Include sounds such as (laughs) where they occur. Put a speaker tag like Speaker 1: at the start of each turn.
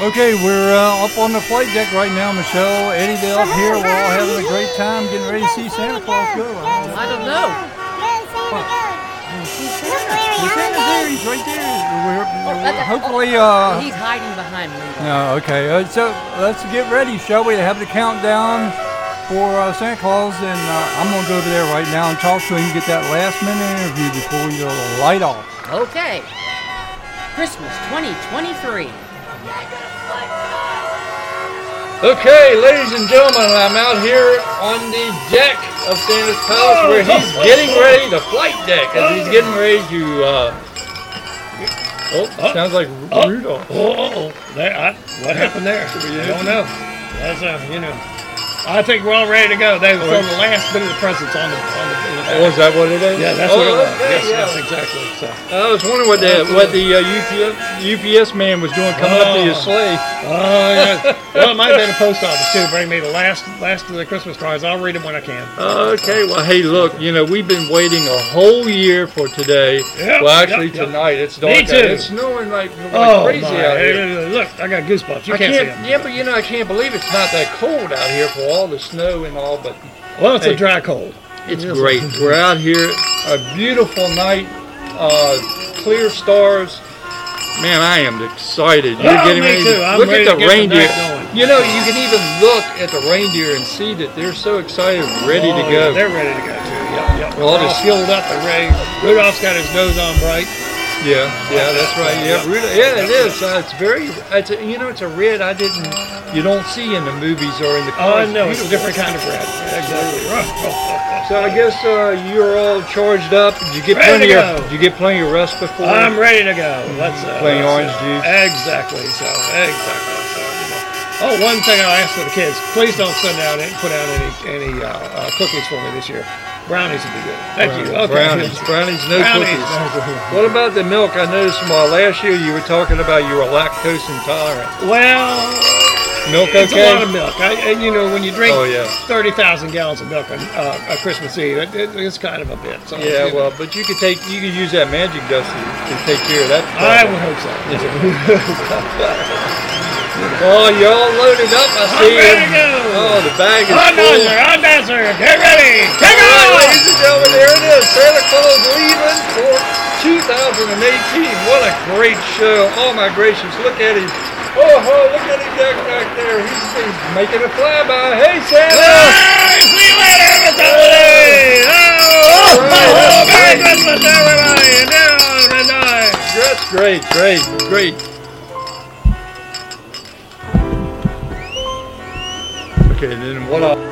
Speaker 1: Okay, we're uh, up on the flight deck right now, Michele. Eddy Dale here. We're all having a great time getting ready to see Santa Claus go.
Speaker 2: I don't know.
Speaker 1: He's there. He's right there. We're, we're
Speaker 2: that's-
Speaker 1: hopefully. Uh,
Speaker 2: He's hiding behind me.
Speaker 1: no, okay. Uh, so let's get ready, shall we? Have the countdown for uh, Santa Claus, and uh, I'm gonna go over there right now and talk to him. And get that last minute interview before we go light off.
Speaker 2: Okay. Christmas 2023.
Speaker 1: Okay, ladies and gentlemen, I'm out here on the deck of Santa's Palace where he's getting ready, the flight deck, as he's getting ready to. Uh, oh, sounds like Rudolph.
Speaker 3: Oh, there, I, what happened there? I don't know. That's uh, you know. I think we're all ready to go. They throw the last bit of the presents on the on the. In the
Speaker 1: Oh, is that what it is?
Speaker 3: yeah, that's
Speaker 1: oh,
Speaker 3: what it was.
Speaker 1: okay,
Speaker 3: yes,
Speaker 1: yeah.
Speaker 3: yes, exactly. So.
Speaker 1: I was wondering what the what the uh, UPS, UPS man was doing coming up to your
Speaker 3: Oh.
Speaker 1: sleigh.
Speaker 3: Oh yeah. well, it might have been a post office too. Bring me the last last of the Christmas cards. I'll read them when I can.
Speaker 1: Okay, well, hey, look, you know, we've been waiting a whole year for today.
Speaker 3: Yep,
Speaker 1: well, actually,
Speaker 3: yep, yep.
Speaker 1: tonight. It's dark.
Speaker 3: Me
Speaker 1: out.
Speaker 3: too.
Speaker 1: It's snowing like, like
Speaker 3: oh
Speaker 1: crazy
Speaker 3: my!
Speaker 1: out here.
Speaker 3: Hey, Look, I got goosebumps. You
Speaker 1: I
Speaker 3: can't,
Speaker 1: can't,
Speaker 3: them.
Speaker 1: yeah, but you know, I can't believe it's not that cold out here for all the snow and all, but
Speaker 3: Well, it's
Speaker 1: Hey.
Speaker 3: a dry cold.
Speaker 1: it's
Speaker 3: Yes.
Speaker 1: great. We're out here, a beautiful night, uh, clear stars. Man, I am excited. You're
Speaker 3: Oh,
Speaker 1: getting
Speaker 3: me
Speaker 1: ready.
Speaker 3: too. I'm
Speaker 1: look
Speaker 3: ready
Speaker 1: at the
Speaker 3: get the
Speaker 1: reindeer. you know, you can even look at the reindeer and see that they're so excited, ready to
Speaker 3: Oh,
Speaker 1: go.
Speaker 3: yeah, they're ready to go too. Yep, yep.
Speaker 1: Well,
Speaker 3: They're all
Speaker 1: this-
Speaker 3: fueled up. They're ready. Rudolph's got his nose on bright.
Speaker 1: Yeah, yeah, that's right. Yeah, Rudolph, yeah, it is. Uh, it's very, it's a, you know, it's a red I didn't, you don't see in the movies or in the.
Speaker 3: Oh,
Speaker 1: cars.
Speaker 3: no, it's a different kind of red. Exactly. (laughs)
Speaker 1: So I guess uh, you're all charged up. Did you get
Speaker 3: Ready
Speaker 1: plenty of? Did you get plenty of rest before?
Speaker 3: I'm ready to go. Let's uh,
Speaker 1: Plain orange juice.
Speaker 3: Exactly. So exactly. So, you know. Oh, one thing I'll ask for the kids: please don't send out any, put out any any uh, uh, cookies for me this year. Brownies would be good. Thank you. Okay.
Speaker 1: Brownies, brownies, no
Speaker 3: Brownies.
Speaker 1: cookies. What about the milk? I noticed from uh, last year you were talking about you were lactose intolerant.
Speaker 3: Well,
Speaker 1: Milk okay?
Speaker 3: it's a lot of milk. I, and you know, when you drink
Speaker 1: Oh, yeah.
Speaker 3: thirty thousand gallons of milk on uh, Christmas Eve, it, it, it's kind of a bit. So,
Speaker 1: Yeah,
Speaker 3: know.
Speaker 1: well, but you could take, you could use that magic dust to, to take care of that.
Speaker 3: I would hope so. (laughs) (laughs)
Speaker 1: Oh, you all loaded up. I see.
Speaker 3: ready to go.
Speaker 1: Oh, the bag is
Speaker 3: On
Speaker 1: full.
Speaker 3: dancer, on dancer, get ready, take
Speaker 1: All right,
Speaker 3: off!
Speaker 1: ladies and gentlemen, there it is. Santa Claus leaving for 2018. What a great show. Oh my gracious, look at him. Oh, oh look at him back, back there. He's, he's making a flyby. Hey, Santa.
Speaker 3: Hey, see you later, Miss Holiday! Oh, oh, oh, oh, Merry Christmas, everybody! Enjoy, enjoy.
Speaker 1: That's great, great, great. Okay, then